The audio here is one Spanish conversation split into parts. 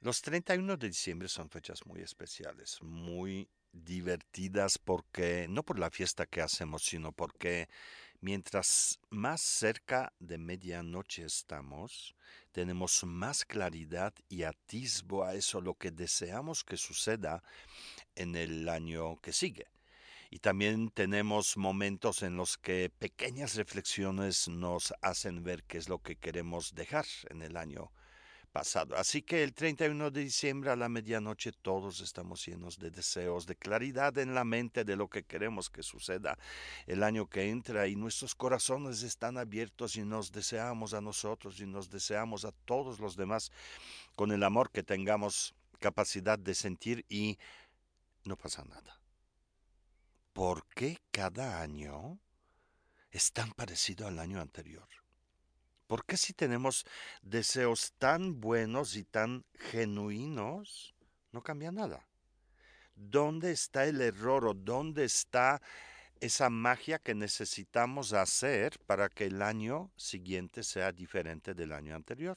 Los 31 de diciembre son fechas muy especiales, muy divertidas porque no por la fiesta que hacemos, sino porque mientras más cerca de medianoche estamos, tenemos más claridad y atisbo a eso lo que deseamos que suceda en el año que sigue. Y también tenemos momentos en los que pequeñas reflexiones nos hacen ver qué es lo que queremos dejar en el año pasado. Así que el 31 de diciembre a la medianoche todos estamos llenos de deseos, de claridad en la mente de lo que queremos que suceda el año que entra y nuestros corazones están abiertos y nos deseamos a nosotros y nos deseamos a todos los demás con el amor que tengamos capacidad de sentir y no pasa nada. ¿Por qué cada año es tan parecido al año anterior? ¿Por qué si tenemos deseos tan buenos y tan genuinos, no cambia nada? ¿Dónde está el error o dónde está esa magia que necesitamos hacer para que el año siguiente sea diferente del año anterior?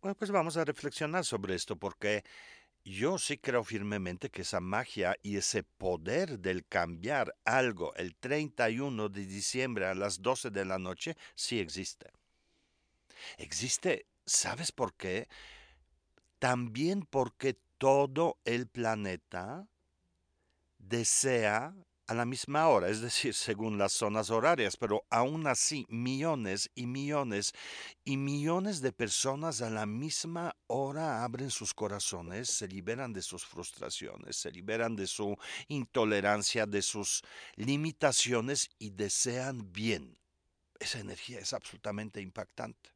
Bueno, pues vamos a reflexionar sobre esto porque yo sí creo firmemente que esa magia y ese poder del cambiar algo el 31 de diciembre a las 12 de la noche sí existe. Existe, ¿sabes por qué? También porque todo el planeta desea a la misma hora, es decir, según las zonas horarias, pero aún así millones y millones y millones de personas a la misma hora abren sus corazones, se liberan de sus frustraciones, se liberan de su intolerancia, de sus limitaciones y desean bien. Esa energía es absolutamente impactante.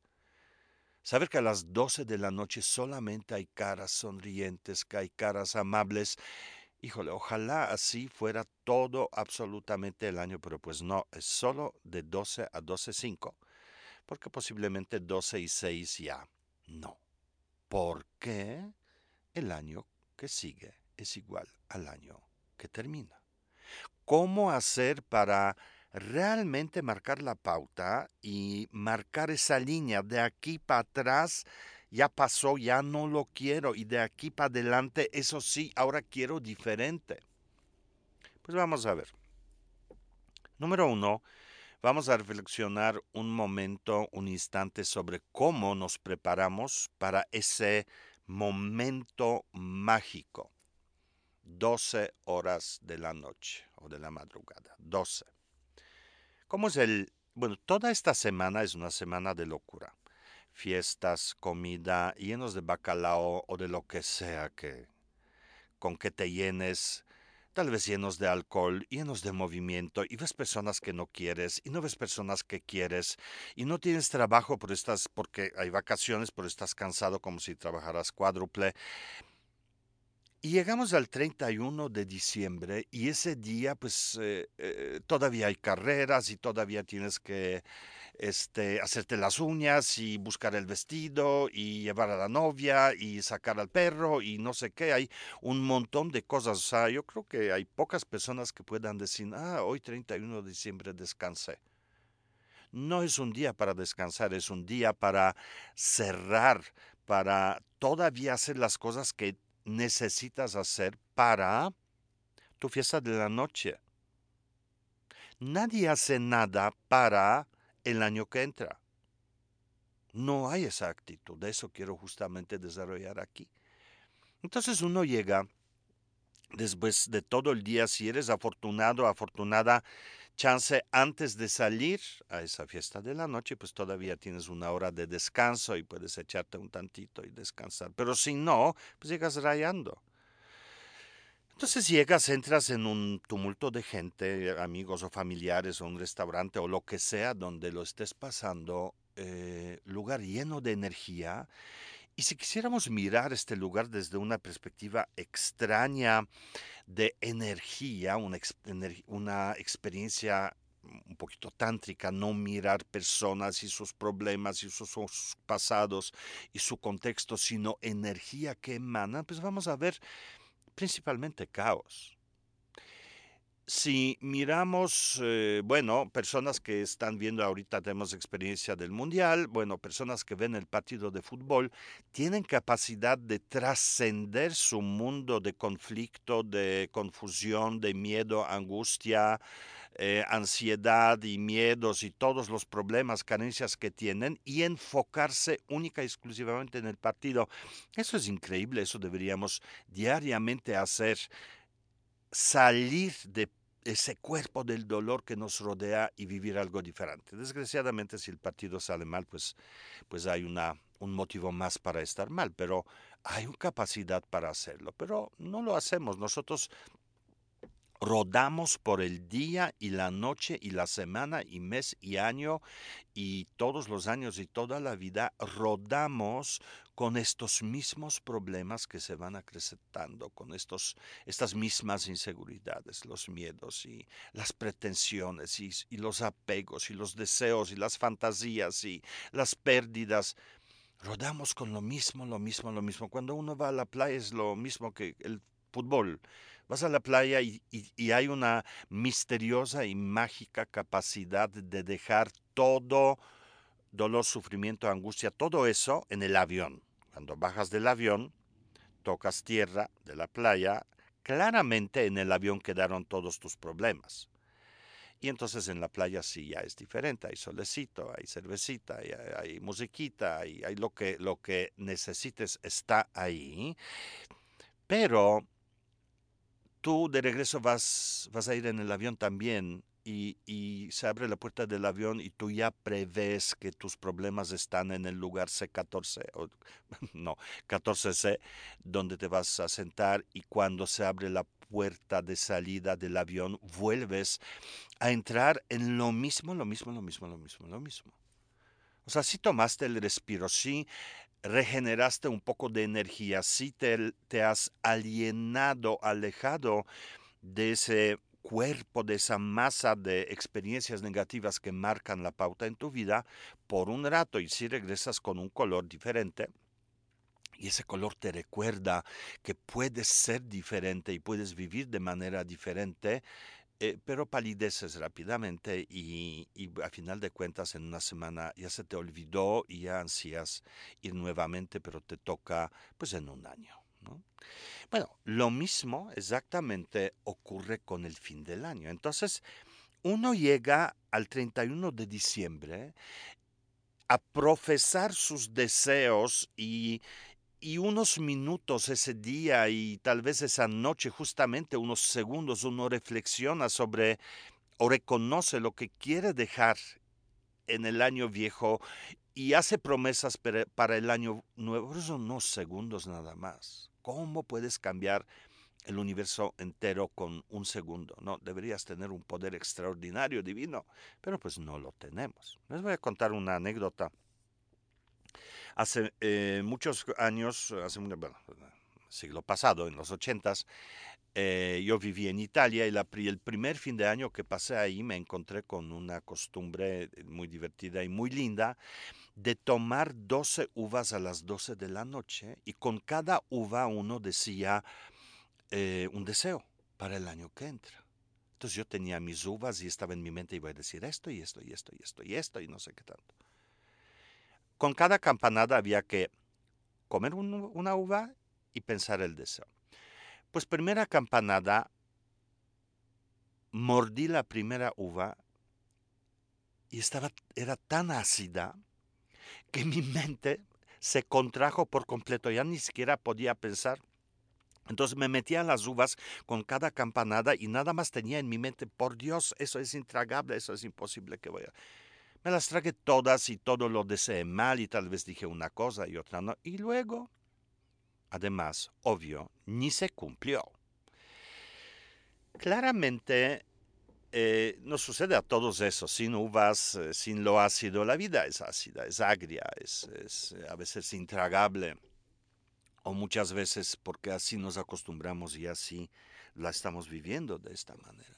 Saber que a las 12 de la noche solamente hay caras sonrientes, que hay caras amables, Híjole, ojalá así fuera todo absolutamente el año, pero pues no, es solo de 12 a 12.5, porque posiblemente 12 y 6 ya no. ¿Por qué el año que sigue es igual al año que termina? ¿Cómo hacer para realmente marcar la pauta y marcar esa línea de aquí para atrás? Ya pasó, ya no lo quiero y de aquí para adelante, eso sí, ahora quiero diferente. Pues vamos a ver. Número uno, vamos a reflexionar un momento, un instante sobre cómo nos preparamos para ese momento mágico. 12 horas de la noche o de la madrugada. 12. ¿Cómo es el... Bueno, toda esta semana es una semana de locura fiestas, comida, llenos de bacalao o de lo que sea que con que te llenes, tal vez llenos de alcohol, llenos de movimiento, y ves personas que no quieres, y no ves personas que quieres, y no tienes trabajo por estás, porque hay vacaciones, pero estás cansado como si trabajaras cuádruple. Y llegamos al 31 de diciembre y ese día pues eh, eh, todavía hay carreras y todavía tienes que este, hacerte las uñas y buscar el vestido y llevar a la novia y sacar al perro y no sé qué. Hay un montón de cosas. O sea, yo creo que hay pocas personas que puedan decir, ah, hoy 31 de diciembre descansé. No es un día para descansar, es un día para cerrar, para todavía hacer las cosas que necesitas hacer para tu fiesta de la noche. Nadie hace nada para el año que entra. No hay esa actitud, de eso quiero justamente desarrollar aquí. Entonces uno llega después de todo el día, si eres afortunado, afortunada, chance antes de salir a esa fiesta de la noche, pues todavía tienes una hora de descanso y puedes echarte un tantito y descansar. Pero si no, pues llegas rayando. Entonces llegas, entras en un tumulto de gente, amigos o familiares o un restaurante o lo que sea donde lo estés pasando, eh, lugar lleno de energía. Y si quisiéramos mirar este lugar desde una perspectiva extraña de energía, una, experiencia un poquito tántrica, no mirar personas y sus problemas y sus, pasados y su contexto, sino energía que emana, pues vamos a ver principalmente caos. si miramos, eh, bueno, personas que están viendo ahorita, tenemos experiencia del Mundial, bueno, personas que ven el partido de fútbol, tienen capacidad de trascender su mundo de conflicto, de confusión, de miedo, angustia, eh, ansiedad y miedos y todos los problemas, carencias que tienen y enfocarse única y exclusivamente en el partido. Eso es increíble, eso deberíamos diariamente hacer salir de ese cuerpo del dolor que nos rodea y vivir algo diferente. Desgraciadamente, si el partido sale mal, pues, pues hay una, un motivo más para estar mal, pero hay una capacidad para hacerlo, pero no lo hacemos. Nosotros rodamos por el día y la noche y la semana y mes y año y todos los años y toda la vida rodamos con estos mismos problemas que se van acrecentando, con estos, estas mismas inseguridades, los miedos y las pretensiones y, y los apegos y los deseos y las fantasías y las pérdidas. Rodamos con lo mismo, lo mismo, lo mismo. Cuando uno va a la playa es lo mismo que el fútbol Vas a la playa y, hay una misteriosa y mágica capacidad de dejar todo dolor, sufrimiento, angustia, todo eso en el avión. Cuando bajas del avión, tocas tierra de la playa, claramente en el avión quedaron todos tus problemas. Y entonces en la playa sí ya es diferente, hay solecito, hay cervecita, hay, hay musiquita, hay, hay, lo, que, lo que necesites está ahí. Pero tú de regreso vas, vas a ir en el avión también y, se abre la puerta del avión y tú ya prevés que tus problemas están en el lugar C14, o, no, 14C, donde te vas a sentar y cuando se abre la puerta de salida del avión vuelves a entrar en lo mismo, lo mismo, lo mismo, lo mismo, lo mismo. O sea, si tomaste el respiro, sí regeneraste un poco de energía, si te, has alienado, alejado de ese cuerpo, de esa masa de experiencias negativas que marcan la pauta en tu vida por un rato y si regresas con un color diferente, y ese color te recuerda que puedes ser diferente y puedes vivir de manera diferente, eh, pero palideces rápidamente y, a final de cuentas en una semana ya se te olvidó y ya ansías ir nuevamente, pero te toca pues en un año. Bueno, lo mismo exactamente ocurre con el fin del año. Entonces, uno llega al 31 de diciembre a profesar sus deseos y, y unos minutos ese día y tal vez esa noche, justamente unos segundos, uno reflexiona sobre o reconoce lo que quiere dejar en el año viejo y hace promesas para el año nuevo. Son unos segundos nada más. ¿Cómo puedes cambiar el universo entero con un segundo? No, deberías tener un poder extraordinario, divino, pero pues no lo tenemos. Les voy a contar una anécdota Hace eh, muchos años, hace bueno, siglo pasado, en los ochentas, eh, yo viví en Italia y el primer fin de año que pasé ahí me encontré con una costumbre muy divertida y muy linda de tomar 12 uvas a las 12 de la noche y con cada uva uno decía eh, un deseo para el año que entra. Entonces yo tenía mis uvas y estaba en mi mente y iba a decir esto y esto y esto y esto y esto y no sé qué tanto. Con cada campanada había que comer una uva y pensar el deseo. Pues primera campanada, mordí la primera uva y estaba, era tan ácida que mi mente se contrajo por completo, ya ni siquiera podía pensar. Entonces me metía las uvas con cada campanada y nada más tenía en mi mente, por Dios, eso es intragable, eso es imposible que voy. Me las tragué todas y todo lo deseé mal y tal vez dije una cosa y otra no. Y luego, además, obvio, ni se cumplió. Claramente eh, nos sucede a todos eso, sin uvas, eh, sin lo ácido, la vida es ácida, es agria, es, es a veces intragable, o muchas veces porque así nos acostumbramos y así la estamos viviendo de esta manera.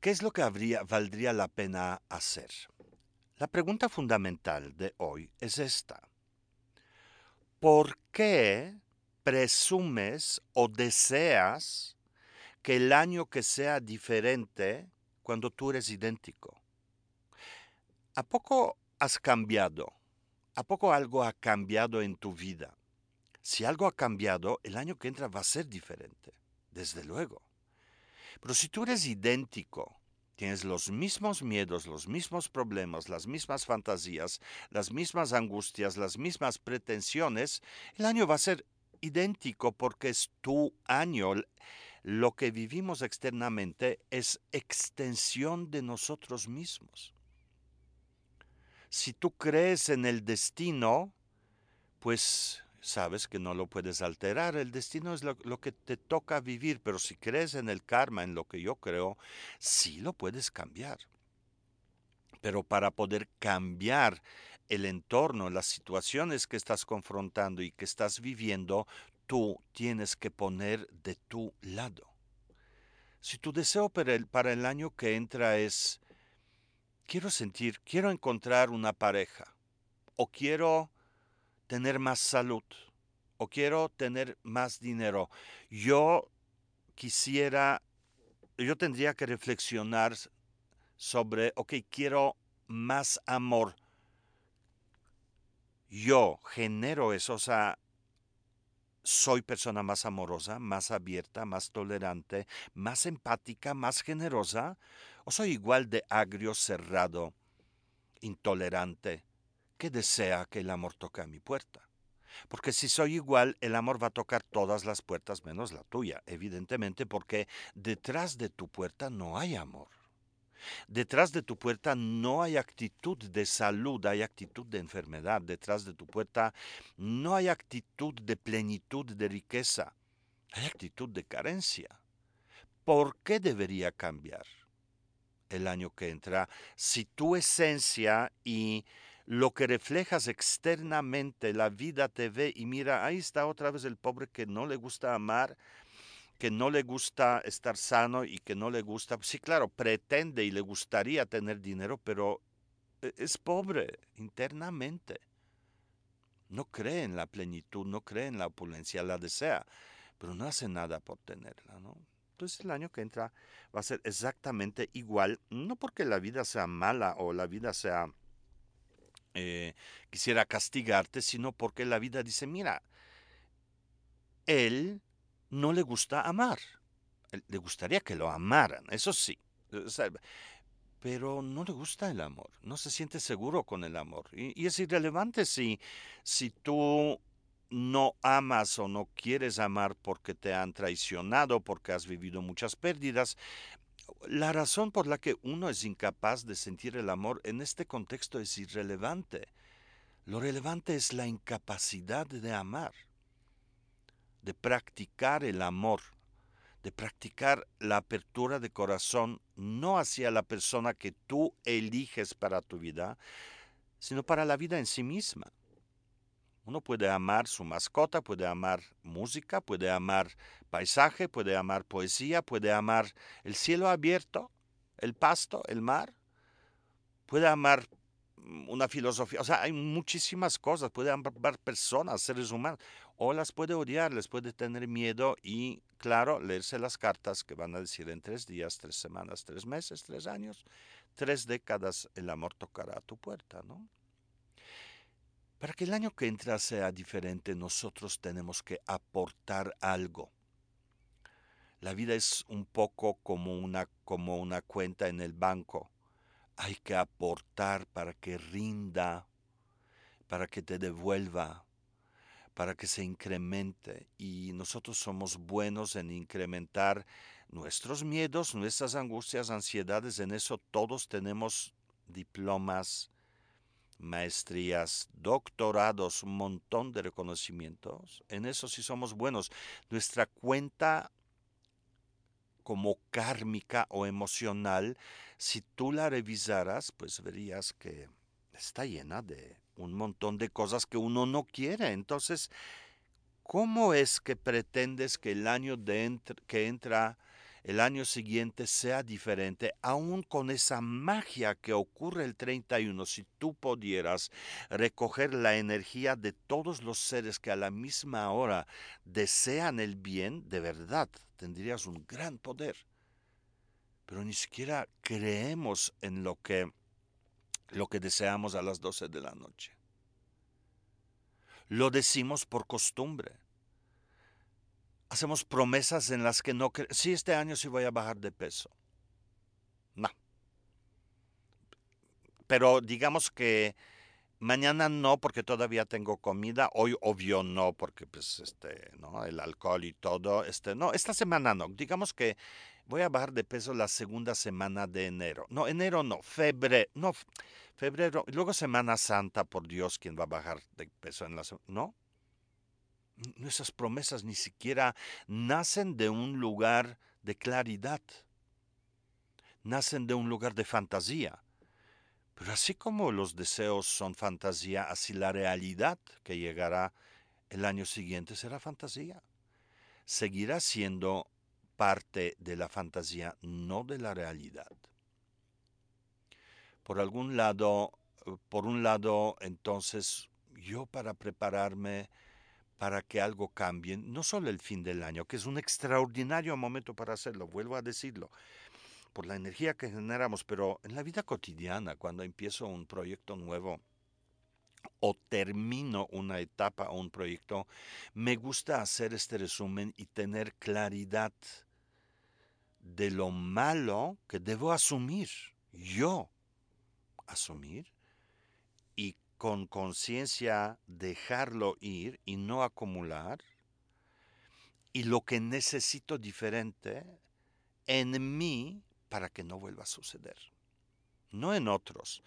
¿Qué es lo que habría, valdría la pena hacer? La pregunta fundamental de hoy es esta. ¿Por qué presumes o deseas que el año que sea diferente cuando tú eres idéntico. ¿A poco has cambiado? ¿A poco algo ha cambiado en tu vida? Si algo ha cambiado, el año que entra va a ser diferente, desde luego. Pero si tú eres idéntico, tienes los mismos miedos, los mismos problemas, las mismas fantasías, las mismas angustias, las mismas pretensiones, el año va a ser idéntico porque es tu año. Lo que vivimos externamente es extensión de nosotros mismos. Si tú crees en el destino, pues sabes que no lo puedes alterar. El destino es lo, que te toca vivir, pero si crees en el karma, en lo que yo creo, sí lo puedes cambiar. Pero para poder cambiar el entorno, las situaciones que estás confrontando y que estás viviendo, tú tienes que poner de tu lado. Si tu deseo para el, para el año que entra es, quiero sentir, quiero encontrar una pareja, o quiero tener más salud, o quiero tener más dinero, yo quisiera, yo tendría que reflexionar sobre, ok, quiero más amor, yo genero eso, o sea, soy persona más amorosa, más abierta, más tolerante, más empática, más generosa, o soy igual de agrio, cerrado, intolerante, que desea que el amor toque a mi puerta. Porque si soy igual, el amor va a tocar todas las puertas menos la tuya, evidentemente, porque detrás de tu puerta no hay amor. Detrás de tu puerta no hay actitud de salud, hay actitud de enfermedad. Detrás de tu puerta no hay actitud de plenitud, de riqueza. Hay actitud de carencia. ¿Por qué debería cambiar el año que entra si tu esencia y lo que reflejas externamente, la vida te ve y mira, ahí está otra vez el pobre que no le gusta amar, que no le gusta estar sano y que no le gusta, sí, claro, pretende y le gustaría tener dinero, pero e, es pobre internamente. No cree en la plenitud, no cree en la opulencia, la desea, pero no hace nada por tenerla. Entonces el año que entra va a ser exactamente igual, no porque la vida sea mala o la vida sea eh, quisiera castigarte, sino porque la vida dice, mira, él no le gusta amar. Le gustaría que lo amaran, eso sí. Pero no le gusta el amor, no se siente seguro con el amor. Y, es irrelevante si, si tú no amas o no quieres amar porque te han traicionado, porque has vivido muchas pérdidas. La razón por la que uno es incapaz de sentir el amor en este contexto es irrelevante. Lo relevante es la incapacidad de amar de practicar el amor, de practicar la apertura de corazón, no hacia la persona que tú eliges para tu vida, sino para la vida en sí misma. Uno puede amar su mascota, puede amar música, puede amar paisaje, puede amar poesía, puede amar el cielo abierto, el pasto, el mar, puede amar una filosofía, o sea, hay muchísimas cosas, puede amar personas, seres humanos, o las puede odiar, les puede tener miedo y, claro, leerse las cartas que van a decir en tres días, tres semanas, tres meses, tres años, tres décadas, el amor tocará a tu puerta, ¿no? Para que el año que entra sea diferente, nosotros tenemos que aportar algo. La vida es un poco como una, como una cuenta en el banco. Hay que aportar para que rinda, para que te devuelva, para que se incremente y nosotros somos buenos en incrementar nuestros miedos, nuestras angustias, ansiedades, en eso todos tenemos diplomas, maestrías, doctorados, un montón de reconocimientos, en eso sí somos buenos. Nuestra cuenta como kármica o emocional, si tú la revisaras, pues verías que está llena de un montón de cosas que uno no quiere. Entonces, ¿cómo es que pretendes que el año que entra el año siguiente sea diferente, aún con esa magia que ocurre el 31, si tú pudieras recoger la energía de todos los seres que a la misma hora desean el bien, de verdad tendrías un gran poder. Pero ni siquiera creemos en lo que, lo que deseamos a las 12 de la noche. Lo decimos por costumbre hacemos promesas en las que no creemos. Sí, este año sí voy a bajar de peso. No. Pero digamos que mañana no porque todavía tengo comida, hoy obvio no porque pues este, ¿no? El alcohol y todo, este, no, esta semana no. Digamos que voy a bajar de peso la segunda semana de enero. No, enero no, febrero, no, febrero, luego Semana Santa, por Dios, ¿quién va a bajar de peso en la no? Nuestras promesas ni siquiera nacen de un lugar de claridad, nacen de un lugar de fantasía. Pero así como los deseos son fantasía, así la realidad que llegará el año siguiente será fantasía. Seguirá siendo parte de la fantasía, no de la realidad. Por algún lado, por un lado, entonces, yo para prepararme para que algo cambie, no solo el fin del año, que es un extraordinario momento para hacerlo, vuelvo a decirlo, por la energía que generamos, pero en la vida cotidiana, cuando empiezo un proyecto nuevo o termino una etapa o un proyecto, me gusta hacer este resumen y tener claridad de lo malo que debo asumir, yo asumir, con conciencia dejarlo ir y no acumular, y lo que necesito diferente en mí para que no vuelva a suceder, no en otros.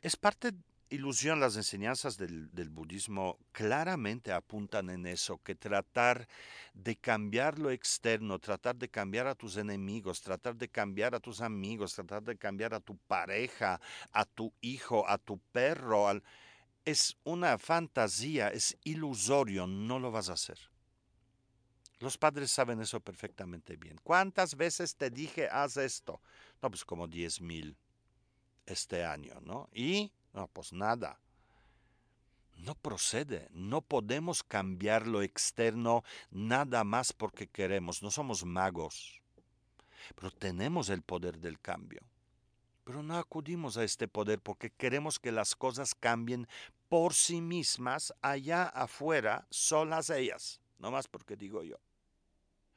Es parte ilusión, las enseñanzas del, budismo claramente apuntan en eso, que tratar de cambiar lo externo, tratar de cambiar a tus enemigos, tratar de cambiar a tus amigos, tratar de cambiar a tu pareja, a tu hijo, a tu perro, es una fantasía, es ilusorio, no lo vas a hacer. Los padres saben eso perfectamente bien. ¿Cuántas veces te dije haz esto? No, pues como diez mil este año, ¿no? Y no, pues nada. No procede. No podemos cambiar lo externo nada más porque queremos. No somos magos. Pero tenemos el poder del cambio. Pero no acudimos a este poder porque queremos que las cosas cambien por sí mismas allá afuera, solas ellas. No más porque digo yo.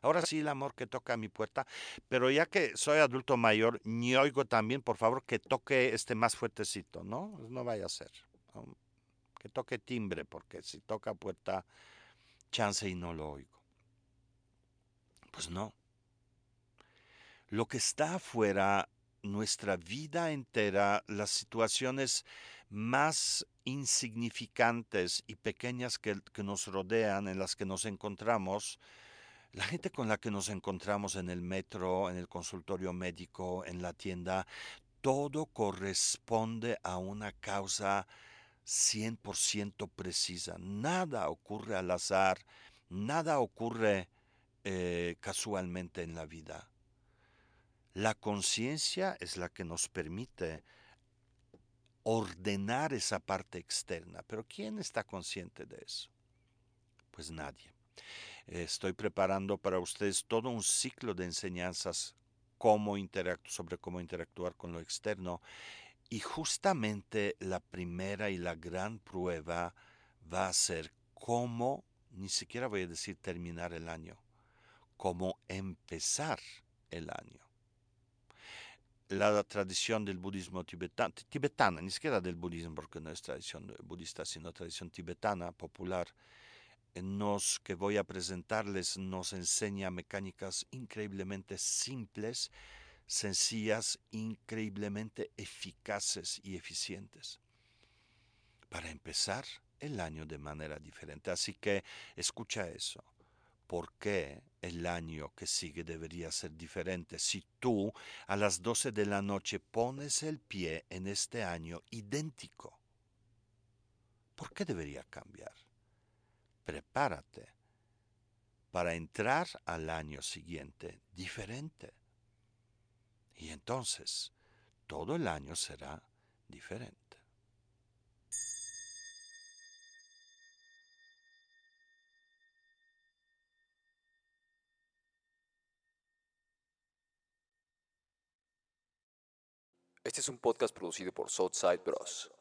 Ahora sí el amor que toca a mi puerta, pero ya que soy adulto mayor, ni oigo también, por favor, que toque este más fuertecito, ¿no? No vaya a ser. Que toque timbre, porque si toca puerta, chance y no lo oigo. Pues no. Lo que está afuera, nuestra vida entera, las situaciones más insignificantes y pequeñas que, que nos rodean, en las que nos encontramos, la gente con la que nos encontramos en el metro, en el consultorio médico, en la tienda, todo corresponde a una causa 100% precisa. Nada ocurre al azar, nada ocurre eh, casualmente en la vida. La conciencia es la que nos permite ordenar esa parte externa. Pero ¿quién está consciente de eso? Pues nadie. Estoy preparando para ustedes todo un ciclo de enseñanzas sobre cómo interactuar con lo externo. Y justamente la primera y la gran prueba va a ser cómo, ni siquiera voy a decir terminar el año, cómo empezar el año. La tradición del budismo tibetano, tibetana, ni siquiera del budismo porque no es tradición budista, sino tradición tibetana popular, nos que voy a presentarles nos enseña mecánicas increíblemente simples, sencillas, increíblemente eficaces y eficientes para empezar el año de manera diferente. Así que escucha eso. ¿Por qué el año que sigue debería ser diferente si tú a las 12 de la noche pones el pie en este año idéntico? ¿Por qué debería cambiar? Prepárate para entrar al año siguiente diferente. Y entonces todo el año será diferente. Este es un podcast producido por Southside Bros.